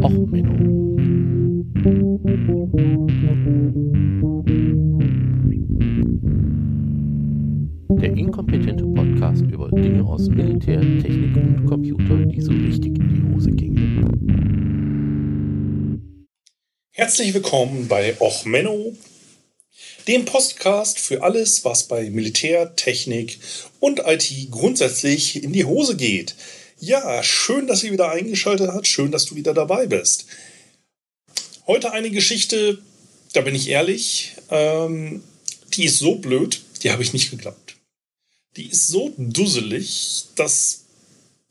Och, Menno. Der inkompetente Podcast über Dinge aus Militär, Technik und Computer, die so richtig in die Hose gingen. Herzlich willkommen bei Och Menno, dem Podcast für alles, was bei Militär, Technik und IT grundsätzlich in die Hose geht. Ja, schön, dass ihr wieder eingeschaltet habt. Schön, dass du wieder dabei bist. Heute eine Geschichte, da bin ich ehrlich, ähm, die ist so blöd, die habe ich nicht geglaubt. Die ist so dusselig, dass,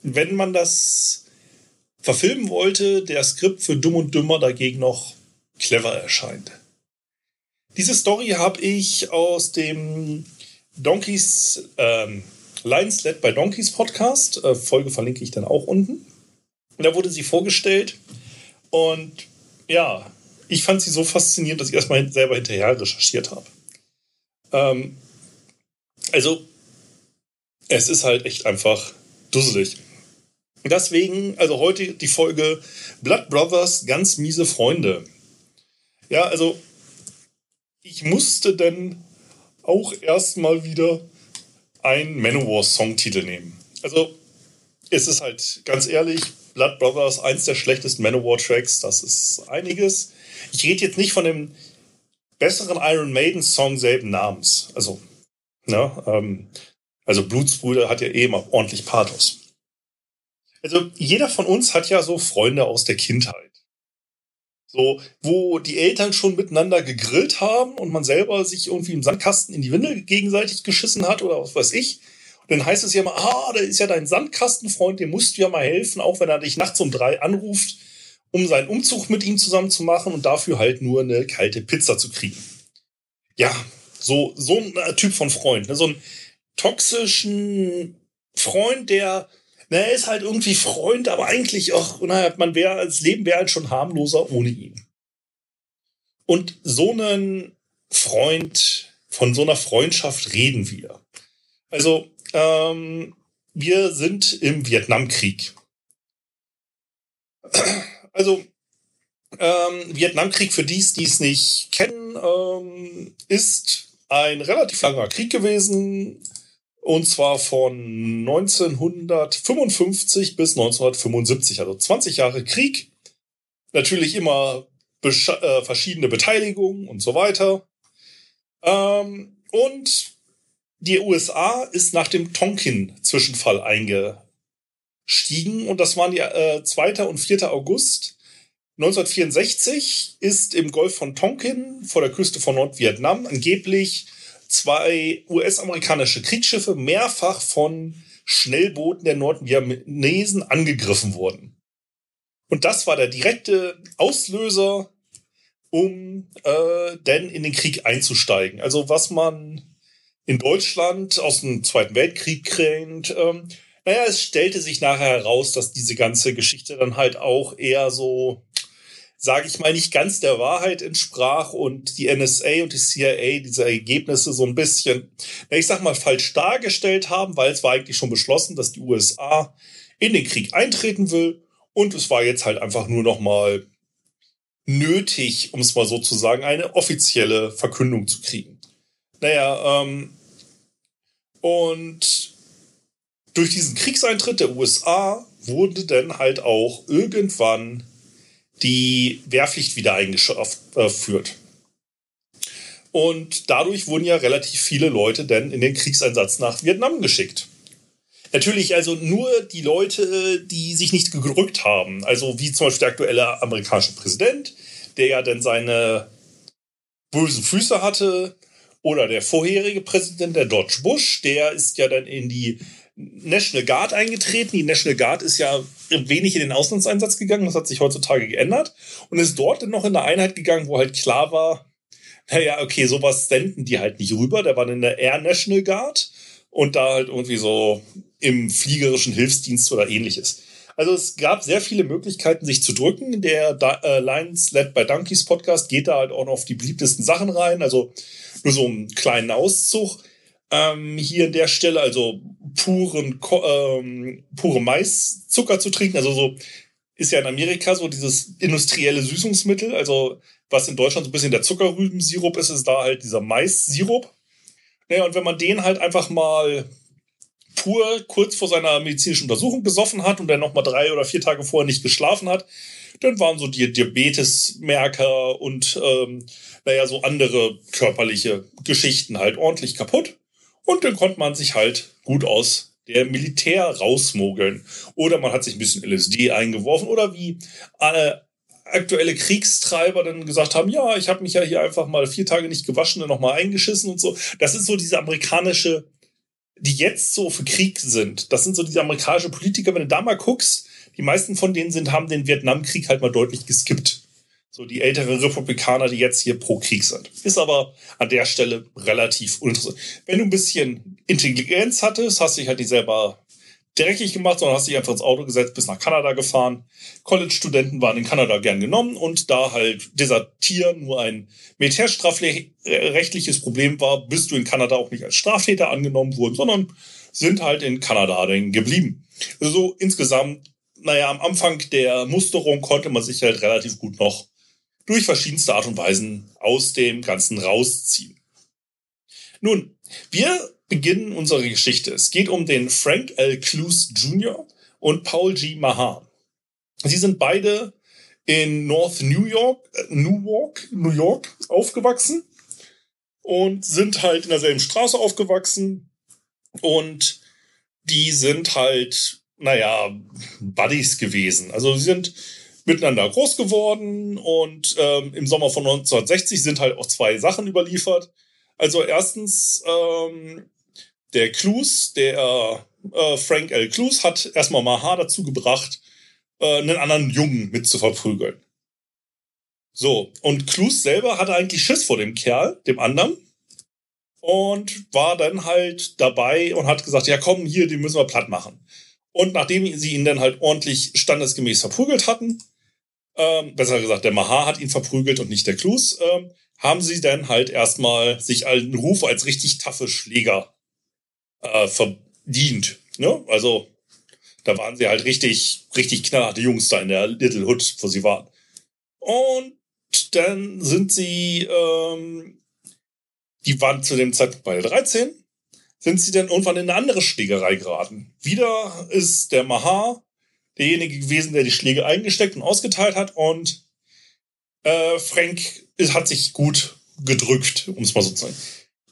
wenn man das verfilmen wollte, der Skript für Dumm und Dümmer dagegen noch clever erscheint. Diese Story habe ich aus dem Donkeys ähm, Lions Led by Donkeys Podcast. Äh, Folge verlinke ich dann auch unten. Da wurde sie vorgestellt. Und ja, ich fand sie so faszinierend, dass ich erstmal selber hinterher recherchiert habe. Ähm, also, es ist halt echt einfach dusselig. Deswegen, also heute die Folge Blood Brothers, ganz miese Freunde. Ja, also, ich musste dann auch erstmal wieder einen Manowar-Songtitel nehmen. Also, es ist halt ganz ehrlich, Blood Brothers, eins der schlechtesten Manowar-Tracks, das ist einiges. Ich rede jetzt nicht von dem besseren Iron Maiden-Song selben Namens. Also, ne, ähm, also Blutsbrüder hat ja eh immer ordentlich Pathos. Also, jeder von uns hat ja so Freunde aus der Kindheit. So, wo die Eltern schon miteinander gegrillt haben und man selber sich irgendwie im Sandkasten in die Windel gegenseitig geschissen hat oder was weiß ich. Und dann heißt es ja mal, ah, da ist ja dein Sandkastenfreund, dem musst du ja mal helfen, auch wenn er dich nachts um drei anruft, um seinen Umzug mit ihm zusammen zu machen und dafür halt nur eine kalte Pizza zu kriegen. Ja, so, so ein Typ von Freund, ne? so einen toxischen Freund, der na, er ist halt irgendwie Freund, aber eigentlich auch, naja, man wäre, das Leben wäre halt schon harmloser ohne ihn. Und so einen Freund, von so einer Freundschaft reden wir. Also, ähm, wir sind im Vietnamkrieg. Also, ähm, Vietnamkrieg, für die, die es nicht kennen, ähm, ist ein relativ langer Krieg gewesen, und zwar von 1955 bis 1975, also 20 Jahre Krieg. Natürlich immer äh, verschiedene Beteiligungen und so weiter. Ähm, und die USA ist nach dem Tonkin-Zwischenfall eingestiegen. Und das waren die äh, 2. und 4. August 1964 ist im Golf von Tonkin vor der Küste von Nordvietnam angeblich zwei US-amerikanische Kriegsschiffe mehrfach von Schnellbooten der Nordvietnamesen angegriffen wurden. Und das war der direkte Auslöser, um äh, denn in den Krieg einzusteigen. Also was man in Deutschland aus dem Zweiten Weltkrieg kennt. Ähm, naja, es stellte sich nachher heraus, dass diese ganze Geschichte dann halt auch eher so sage ich mal, nicht ganz der Wahrheit entsprach und die NSA und die CIA diese Ergebnisse so ein bisschen, ich sag mal, falsch dargestellt haben, weil es war eigentlich schon beschlossen, dass die USA in den Krieg eintreten will und es war jetzt halt einfach nur noch mal nötig, um es mal so zu sagen, eine offizielle Verkündung zu kriegen. Naja, ähm, und durch diesen Kriegseintritt der USA wurde dann halt auch irgendwann die Wehrpflicht wieder eingeführt. Und dadurch wurden ja relativ viele Leute dann in den Kriegseinsatz nach Vietnam geschickt. Natürlich also nur die Leute, die sich nicht gedrückt haben. Also wie zum Beispiel der aktuelle amerikanische Präsident, der ja dann seine bösen Füße hatte. Oder der vorherige Präsident, der George Bush, der ist ja dann in die National Guard eingetreten. Die National Guard ist ja wenig in den Auslandseinsatz gegangen. Das hat sich heutzutage geändert. Und ist dort dann noch in eine Einheit gegangen, wo halt klar war, naja, okay, sowas senden die halt nicht rüber. Der war in der Air National Guard und da halt irgendwie so im fliegerischen Hilfsdienst oder ähnliches. Also es gab sehr viele Möglichkeiten, sich zu drücken. Der äh, Lines Led by Donkeys Podcast geht da halt auch noch auf die beliebtesten Sachen rein. Also nur so einen kleinen Auszug ähm, hier an der Stelle, also puren, ähm, pure Maiszucker zu trinken, also so ist ja in Amerika so dieses industrielle Süßungsmittel. Also was in Deutschland so ein bisschen der Zuckerrübensirup ist, ist da halt dieser Mais-Sirup. Naja, und wenn man den halt einfach mal pur kurz vor seiner medizinischen Untersuchung gesoffen hat und dann nochmal drei oder vier Tage vorher nicht geschlafen hat, dann waren so die Diabetesmerker und ähm, naja, so andere körperliche Geschichten halt ordentlich kaputt. Und dann konnte man sich halt gut aus der Militär rausmogeln. Oder man hat sich ein bisschen LSD eingeworfen oder wie alle aktuelle Kriegstreiber dann gesagt haben, ja, ich habe mich ja hier einfach mal vier Tage nicht gewaschen und nochmal eingeschissen und so. Das ist so diese amerikanische, die jetzt so für Krieg sind. Das sind so diese amerikanische Politiker, wenn du da mal guckst, die meisten von denen sind, haben den Vietnamkrieg halt mal deutlich geskippt. So die älteren Republikaner, die jetzt hier pro Krieg sind. Ist aber an der Stelle relativ uninteressant. Wenn du ein bisschen Intelligenz hattest, hast dich halt nicht selber dreckig gemacht, sondern hast dich einfach ins Auto gesetzt, bis nach Kanada gefahren. College-Studenten waren in Kanada gern genommen und da halt Desertieren nur ein militärstrafrechtliches Problem war, bist du in Kanada auch nicht als Straftäter angenommen worden, sondern sind halt in Kanada dann geblieben. Also so insgesamt, naja, am Anfang der Musterung konnte man sich halt relativ gut noch durch verschiedenste Art und Weisen aus dem Ganzen rausziehen. Nun, wir beginnen unsere Geschichte. Es geht um den Frank L. Clues Jr. und Paul G. Mahan. Sie sind beide in North New York, äh, Newark, New York aufgewachsen und sind halt in derselben Straße aufgewachsen und die sind halt, naja, Buddies gewesen. Also sie sind miteinander groß geworden und ähm, im Sommer von 1960 sind halt auch zwei Sachen überliefert. Also erstens ähm, der Clues, der äh, Frank L. Clues, hat erstmal Maha dazu gebracht, äh, einen anderen Jungen mit zu verprügeln. So, und Clues selber hatte eigentlich Schiss vor dem Kerl, dem anderen, und war dann halt dabei und hat gesagt, ja komm, hier, den müssen wir platt machen. Und nachdem sie ihn dann halt ordentlich standesgemäß verprügelt hatten, ähm, besser gesagt, der Maha hat ihn verprügelt und nicht der Clues, ähm, haben sie dann halt erstmal sich einen Ruf als richtig taffe Schläger äh, verdient. Ne? Also da waren sie halt richtig, richtig knallharte Jungs da in der Little Hood, wo sie waren. Und dann sind sie, ähm, die waren zu dem Zeitpunkt bei 13, sind sie dann irgendwann in eine andere Schlägerei geraten. Wieder ist der Maha derjenige gewesen, der die Schläge eingesteckt und ausgeteilt hat und äh, Frank ist, hat sich gut gedrückt, um es mal so zu sagen.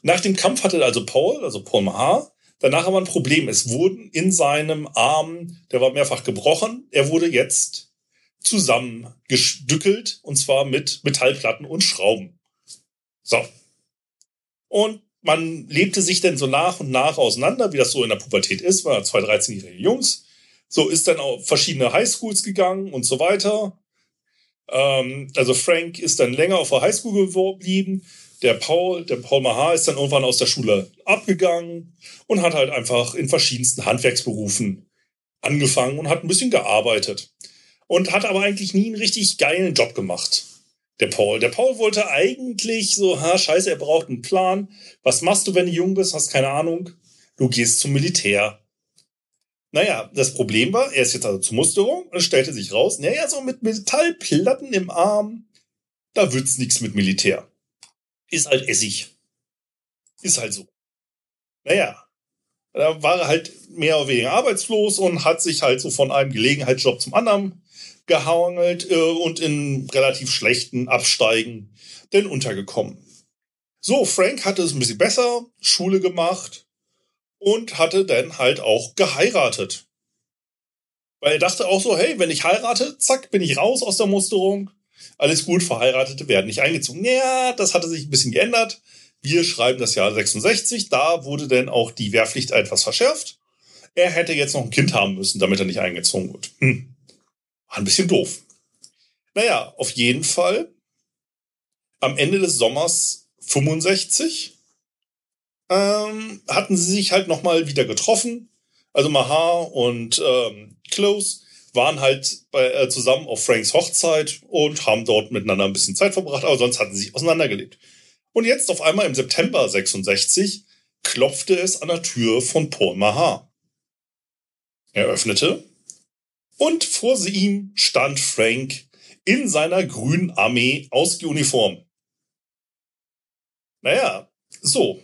Nach dem Kampf hatte also Paul, also Paul Maha, danach aber ein Problem. Es wurden in seinem Arm, der war mehrfach gebrochen, er wurde jetzt zusammengestückelt und zwar mit Metallplatten und Schrauben. So. Und man lebte sich dann so nach und nach auseinander, wie das so in der Pubertät ist, war zwei 13-jährige Jungs. So ist dann auf verschiedene Highschools gegangen und so weiter. Ähm, also Frank ist dann länger auf der Highschool geblieben. Der Paul, der Paul Maha ist dann irgendwann aus der Schule abgegangen und hat halt einfach in verschiedensten Handwerksberufen angefangen und hat ein bisschen gearbeitet. Und hat aber eigentlich nie einen richtig geilen Job gemacht. Der Paul. Der Paul wollte eigentlich so, ha, scheiße, er braucht einen Plan. Was machst du, wenn du jung bist? Hast keine Ahnung. Du gehst zum Militär. Naja, das Problem war, er ist jetzt also zur Musterung und stellte sich raus, naja, so mit Metallplatten im Arm, da wird's nichts mit Militär. Ist halt Essig. Ist halt so. Naja, da war er halt mehr oder weniger arbeitslos und hat sich halt so von einem Gelegenheitsjob zum anderen gehangelt äh, und in relativ schlechten Absteigen denn untergekommen. So, Frank hatte es ein bisschen besser, Schule gemacht, und hatte dann halt auch geheiratet. Weil er dachte auch so, hey, wenn ich heirate, zack, bin ich raus aus der Musterung. Alles gut, Verheiratete werden nicht eingezogen. Ja, das hatte sich ein bisschen geändert. Wir schreiben das Jahr 66, da wurde dann auch die Wehrpflicht etwas verschärft. Er hätte jetzt noch ein Kind haben müssen, damit er nicht eingezogen wird. Hm. War ein bisschen doof. Naja, auf jeden Fall. Am Ende des Sommers 65 ähm, hatten sie sich halt nochmal wieder getroffen. Also Maha und ähm, Close waren halt bei, äh, zusammen auf Franks Hochzeit und haben dort miteinander ein bisschen Zeit verbracht, aber sonst hatten sie sich auseinandergelebt. Und jetzt auf einmal im September 66 klopfte es an der Tür von Paul Maha. Er öffnete. Und vor ihm stand Frank in seiner grünen Armee Ausgehuniform. Naja, so.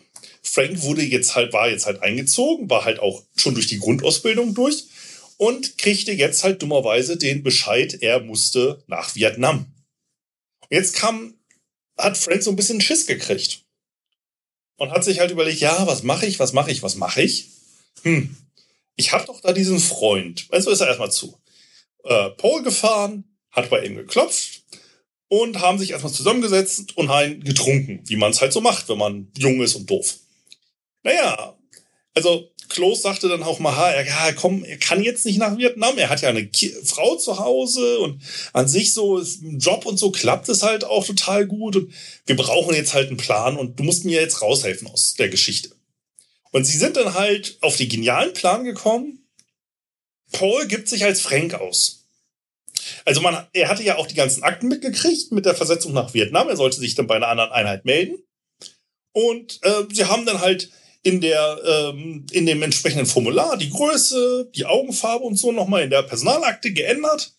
Frank wurde jetzt halt, war jetzt halt eingezogen, war halt auch schon durch die Grundausbildung durch und kriegte jetzt halt dummerweise den Bescheid, er musste nach Vietnam. Jetzt kam, hat Frank so ein bisschen Schiss gekriegt. Und hat sich halt überlegt, ja, was mache ich, was mache ich, was mache ich? Hm, ich habe doch da diesen Freund. Also ist er erstmal zu. Äh, Paul gefahren, hat bei ihm geklopft und haben sich erstmal zusammengesetzt und haben getrunken, wie man es halt so macht, wenn man jung ist und doof. Naja, also Klos sagte dann auch mal, ja, komm, er kann jetzt nicht nach Vietnam. Er hat ja eine Ki Frau zu Hause und an sich so im Job und so klappt es halt auch total gut. Und wir brauchen jetzt halt einen Plan und du musst mir jetzt raushelfen aus der Geschichte. Und sie sind dann halt auf den genialen Plan gekommen. Paul gibt sich als Frank aus. Also man, er hatte ja auch die ganzen Akten mitgekriegt mit der Versetzung nach Vietnam. Er sollte sich dann bei einer anderen Einheit melden. Und äh, sie haben dann halt in der ähm, in dem entsprechenden Formular die Größe, die Augenfarbe und so nochmal in der Personalakte geändert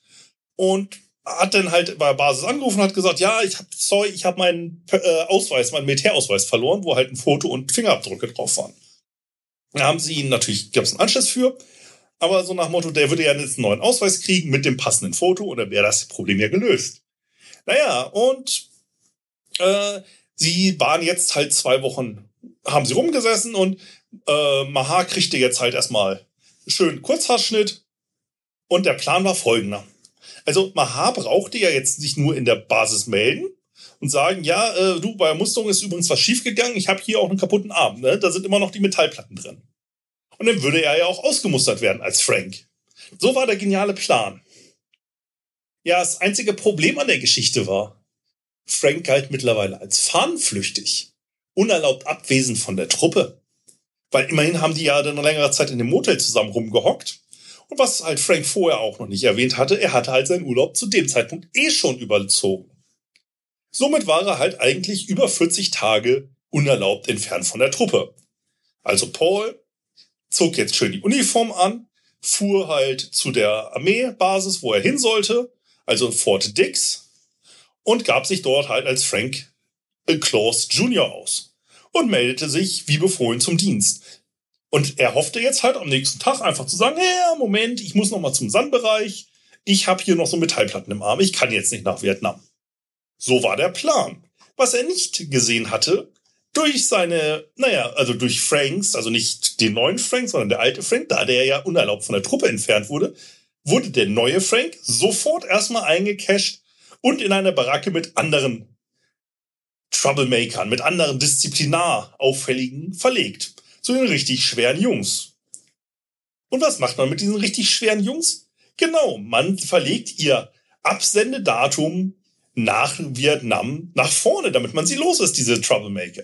und hat dann halt bei Basis angerufen und hat gesagt, ja, ich habe sorry, ich habe meinen äh, Ausweis, meinen Militärausweis verloren, wo halt ein Foto und Fingerabdrücke drauf waren. Da haben sie ihn natürlich, gab es einen Anschluss für, aber so nach Motto, der würde ja jetzt einen neuen Ausweis kriegen mit dem passenden Foto und dann wäre das Problem ja gelöst. Naja, und äh, sie waren jetzt halt zwei Wochen haben sie rumgesessen und äh, Maha kriegte jetzt halt erstmal schön Kurzhaarschnitt. Und der Plan war folgender. Also Maha brauchte ja jetzt sich nur in der Basis melden und sagen, ja, äh, du, bei der Musterung ist übrigens was schiefgegangen, ich habe hier auch einen kaputten Arm, ne? da sind immer noch die Metallplatten drin. Und dann würde er ja auch ausgemustert werden als Frank. So war der geniale Plan. Ja, das einzige Problem an der Geschichte war, Frank galt mittlerweile als fahnenflüchtig unerlaubt abwesend von der Truppe. Weil immerhin haben die ja dann längere Zeit in dem Motel zusammen rumgehockt. Und was halt Frank vorher auch noch nicht erwähnt hatte, er hatte halt seinen Urlaub zu dem Zeitpunkt eh schon überzogen. Somit war er halt eigentlich über 40 Tage unerlaubt entfernt von der Truppe. Also Paul zog jetzt schön die Uniform an, fuhr halt zu der Armeebasis, wo er hin sollte, also Fort Dix, und gab sich dort halt als Frank Claus Jr. aus und meldete sich wie befohlen zum Dienst. Und er hoffte jetzt halt am nächsten Tag einfach zu sagen, ja, Moment, ich muss noch mal zum Sandbereich. Ich habe hier noch so Metallplatten im Arm. Ich kann jetzt nicht nach Vietnam. So war der Plan. Was er nicht gesehen hatte, durch seine, naja, also durch Franks, also nicht den neuen Frank, sondern der alte Frank, da der ja unerlaubt von der Truppe entfernt wurde, wurde der neue Frank sofort erstmal eingecasht und in eine Baracke mit anderen Troublemakern, mit anderen disziplinar auffälligen verlegt. Zu den richtig schweren Jungs. Und was macht man mit diesen richtig schweren Jungs? Genau, man verlegt ihr Absendedatum nach Vietnam nach vorne, damit man sie los ist, diese Troublemaker.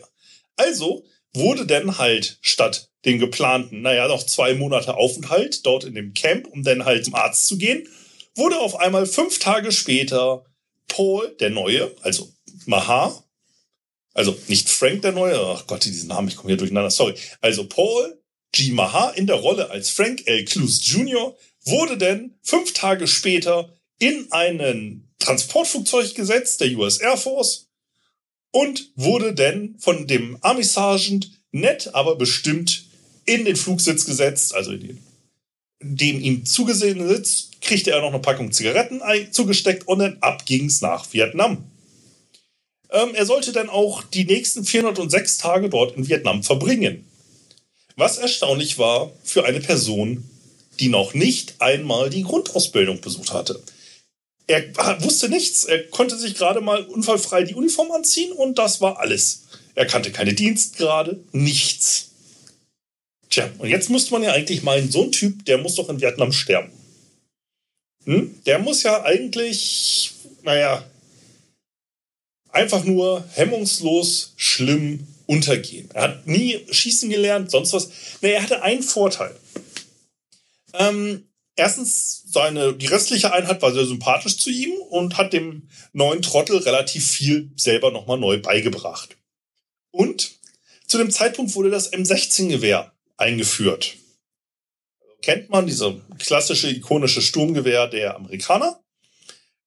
Also wurde dann halt statt dem geplanten, naja, noch zwei Monate Aufenthalt dort in dem Camp, um dann halt zum Arzt zu gehen, wurde auf einmal fünf Tage später Paul, der Neue, also Maha, also nicht Frank der Neue, ach Gott, diesen Namen, ich komme hier durcheinander, sorry. Also Paul G. Maha in der Rolle als Frank L. Clues Jr. wurde denn fünf Tage später in einen Transportflugzeug gesetzt, der US Air Force, und wurde denn von dem Army Sergeant nett, aber bestimmt in den Flugsitz gesetzt, also in den, dem ihm zugesehen Sitz, kriegte er noch eine Packung Zigaretten zugesteckt und dann ab ging's nach Vietnam. Ähm, er sollte dann auch die nächsten 406 Tage dort in Vietnam verbringen. Was erstaunlich war für eine Person, die noch nicht einmal die Grundausbildung besucht hatte. Er wusste nichts. Er konnte sich gerade mal unfallfrei die Uniform anziehen und das war alles. Er kannte keine Dienstgrade, nichts. Tja, und jetzt müsste man ja eigentlich meinen, so ein Typ, der muss doch in Vietnam sterben. Hm? Der muss ja eigentlich, naja, einfach nur hemmungslos schlimm untergehen. Er hat nie schießen gelernt, sonst was. Nee, er hatte einen Vorteil. Ähm, erstens, seine, die restliche Einheit war sehr sympathisch zu ihm und hat dem neuen Trottel relativ viel selber nochmal neu beigebracht. Und zu dem Zeitpunkt wurde das M16-Gewehr eingeführt. kennt man, diese klassische ikonische Sturmgewehr der Amerikaner.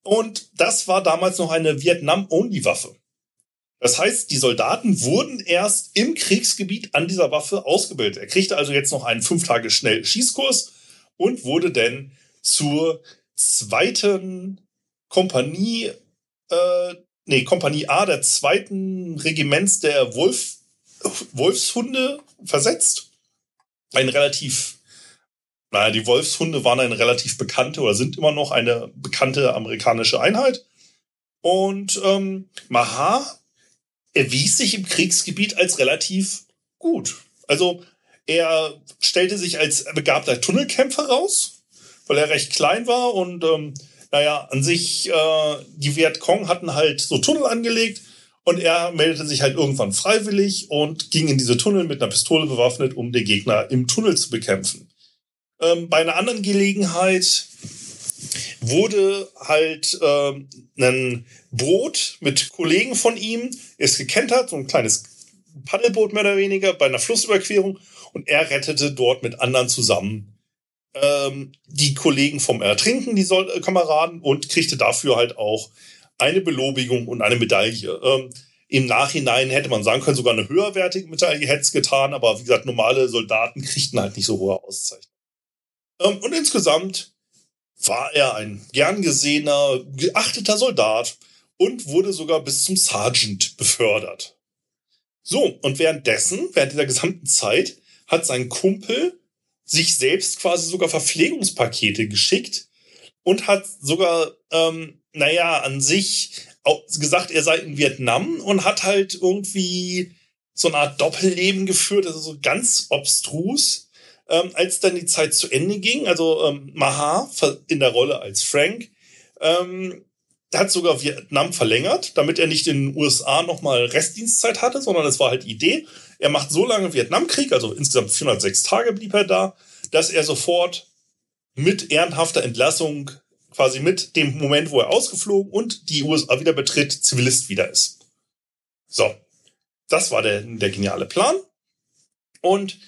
Und das war damals noch eine Vietnam-Only-Waffe. Das heißt, die Soldaten wurden erst im Kriegsgebiet an dieser Waffe ausgebildet. Er kriegte also jetzt noch einen fünf Tage schnell Schießkurs und wurde dann zur zweiten Kompanie, äh, nee, Kompanie A der zweiten Regiments der Wolf, Wolfshunde versetzt. Ein relativ, naja, die Wolfshunde waren eine relativ bekannte oder sind immer noch eine bekannte amerikanische Einheit. Und ähm, Maha erwies sich im Kriegsgebiet als relativ gut. Also er stellte sich als begabter Tunnelkämpfer raus, weil er recht klein war und ähm, naja, an sich, äh, die Vietcong hatten halt so Tunnel angelegt und er meldete sich halt irgendwann freiwillig und ging in diese Tunnel mit einer Pistole bewaffnet, um den Gegner im Tunnel zu bekämpfen. Ähm, bei einer anderen Gelegenheit wurde halt ähm, ein Boot mit Kollegen von ihm, ist gekentert, so ein kleines Paddelboot mehr oder weniger, bei einer Flussüberquerung und er rettete dort mit anderen zusammen ähm, die Kollegen vom Ertrinken, die Sol äh, Kameraden, und kriegte dafür halt auch eine Belobigung und eine Medaille. Ähm, Im Nachhinein hätte man sagen können, sogar eine höherwertige Medaille hätte es getan, aber wie gesagt, normale Soldaten kriegten halt nicht so hohe Auszeichnungen. Ähm, und insgesamt war er ein gern gesehener, geachteter Soldat und wurde sogar bis zum Sergeant befördert. So, und währenddessen, während dieser gesamten Zeit, hat sein Kumpel sich selbst quasi sogar Verpflegungspakete geschickt und hat sogar, ähm, naja, an sich gesagt, er sei in Vietnam und hat halt irgendwie so eine Art Doppelleben geführt, also so ganz obstrus. Ähm, als dann die Zeit zu Ende ging, also ähm, Maha in der Rolle als Frank, ähm, hat sogar Vietnam verlängert, damit er nicht in den USA nochmal Restdienstzeit hatte, sondern es war halt die Idee, er macht so lange Vietnamkrieg, also insgesamt 406 Tage blieb er da, dass er sofort mit ehrenhafter Entlassung, quasi mit dem Moment, wo er ausgeflogen und die USA wieder betritt, Zivilist wieder ist. So, das war der, der geniale Plan. Und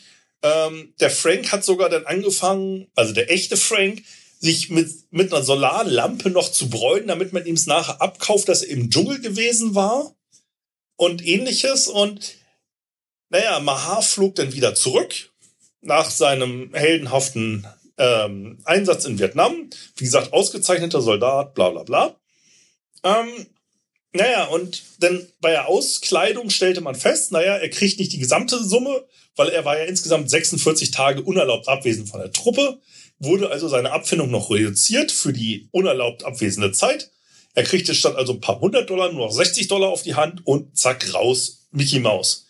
ähm, der Frank hat sogar dann angefangen, also der echte Frank, sich mit, mit einer Solarlampe noch zu bräunen, damit man ihm es nachher abkauft, dass er im Dschungel gewesen war und ähnliches. Und naja, Maha flog dann wieder zurück nach seinem heldenhaften ähm, Einsatz in Vietnam. Wie gesagt, ausgezeichneter Soldat, bla bla bla. Ähm, naja, und dann bei der Auskleidung stellte man fest, naja, er kriegt nicht die gesamte Summe, weil er war ja insgesamt 46 Tage unerlaubt abwesend von der Truppe, wurde also seine Abfindung noch reduziert für die unerlaubt abwesende Zeit. Er kriegte statt also ein paar hundert Dollar nur noch 60 Dollar auf die Hand und zack, raus, Mickey Mouse.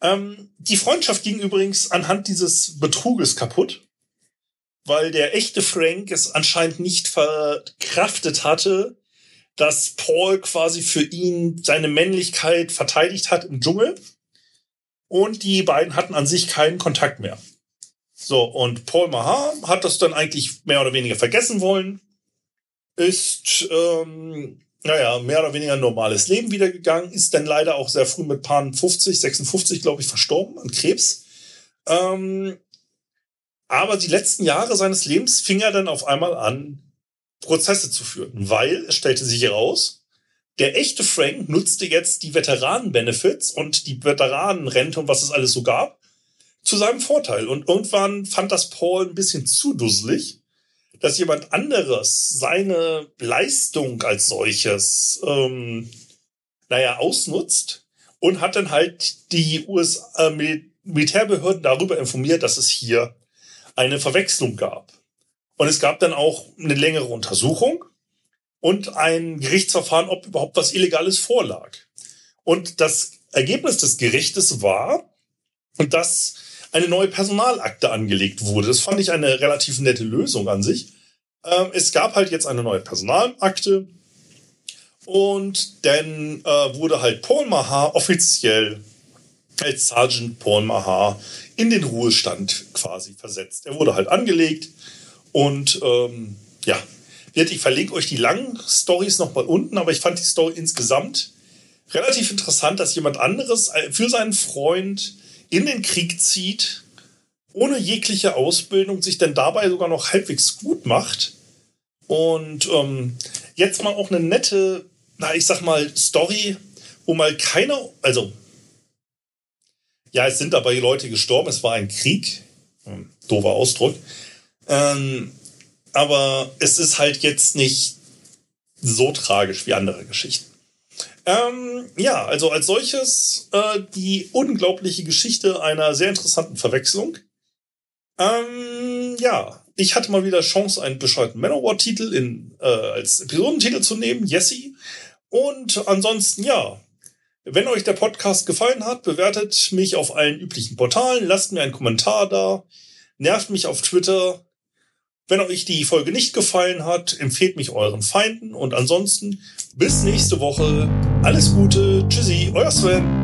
Ähm, die Freundschaft ging übrigens anhand dieses Betruges kaputt, weil der echte Frank es anscheinend nicht verkraftet hatte, dass Paul quasi für ihn seine Männlichkeit verteidigt hat im Dschungel. Und die beiden hatten an sich keinen Kontakt mehr. So, und Paul Maha hat das dann eigentlich mehr oder weniger vergessen wollen, ist ähm, naja, mehr oder weniger ein normales Leben wiedergegangen, ist dann leider auch sehr früh mit Pan 50, 56, glaube ich, verstorben an Krebs. Ähm, aber die letzten Jahre seines Lebens fing er dann auf einmal an, Prozesse zu führen, weil es stellte sich heraus, der echte Frank nutzte jetzt die Veteranen-Benefits und die Veteranenrente und was es alles so gab, zu seinem Vorteil. Und irgendwann fand das Paul ein bisschen zu dusselig dass jemand anderes seine Leistung als solches, ähm, naja, ausnutzt und hat dann halt die USA äh, Militärbehörden darüber informiert, dass es hier eine Verwechslung gab. Und es gab dann auch eine längere Untersuchung und ein Gerichtsverfahren, ob überhaupt was Illegales vorlag. Und das Ergebnis des Gerichtes war, dass eine neue Personalakte angelegt wurde. Das fand ich eine relativ nette Lösung an sich. Ähm, es gab halt jetzt eine neue Personalakte und dann äh, wurde halt Paul Maha offiziell als Sergeant Paul Maha in den Ruhestand quasi versetzt. Er wurde halt angelegt und ähm, ja, ich verlinke euch die langen Stories nochmal unten, aber ich fand die Story insgesamt relativ interessant, dass jemand anderes äh, für seinen Freund in den Krieg zieht ohne jegliche Ausbildung sich denn dabei sogar noch halbwegs gut macht. Und ähm, jetzt mal auch eine nette, na, ich sag mal, Story, wo mal keiner, also, ja, es sind dabei Leute gestorben, es war ein Krieg. Hm, doofer Ausdruck. Ähm, aber es ist halt jetzt nicht so tragisch wie andere Geschichten. Ähm, ja, also als solches äh, die unglaubliche Geschichte einer sehr interessanten Verwechslung. Ähm, ja, ich hatte mal wieder Chance, einen bescheuerten Manowar-Titel äh, als Episodentitel zu nehmen, Jesse. Und ansonsten, ja, wenn euch der Podcast gefallen hat, bewertet mich auf allen üblichen Portalen, lasst mir einen Kommentar da, nervt mich auf Twitter. Wenn euch die Folge nicht gefallen hat, empfehlt mich euren Feinden und ansonsten bis nächste Woche. Alles Gute. Tschüssi, euer Sven.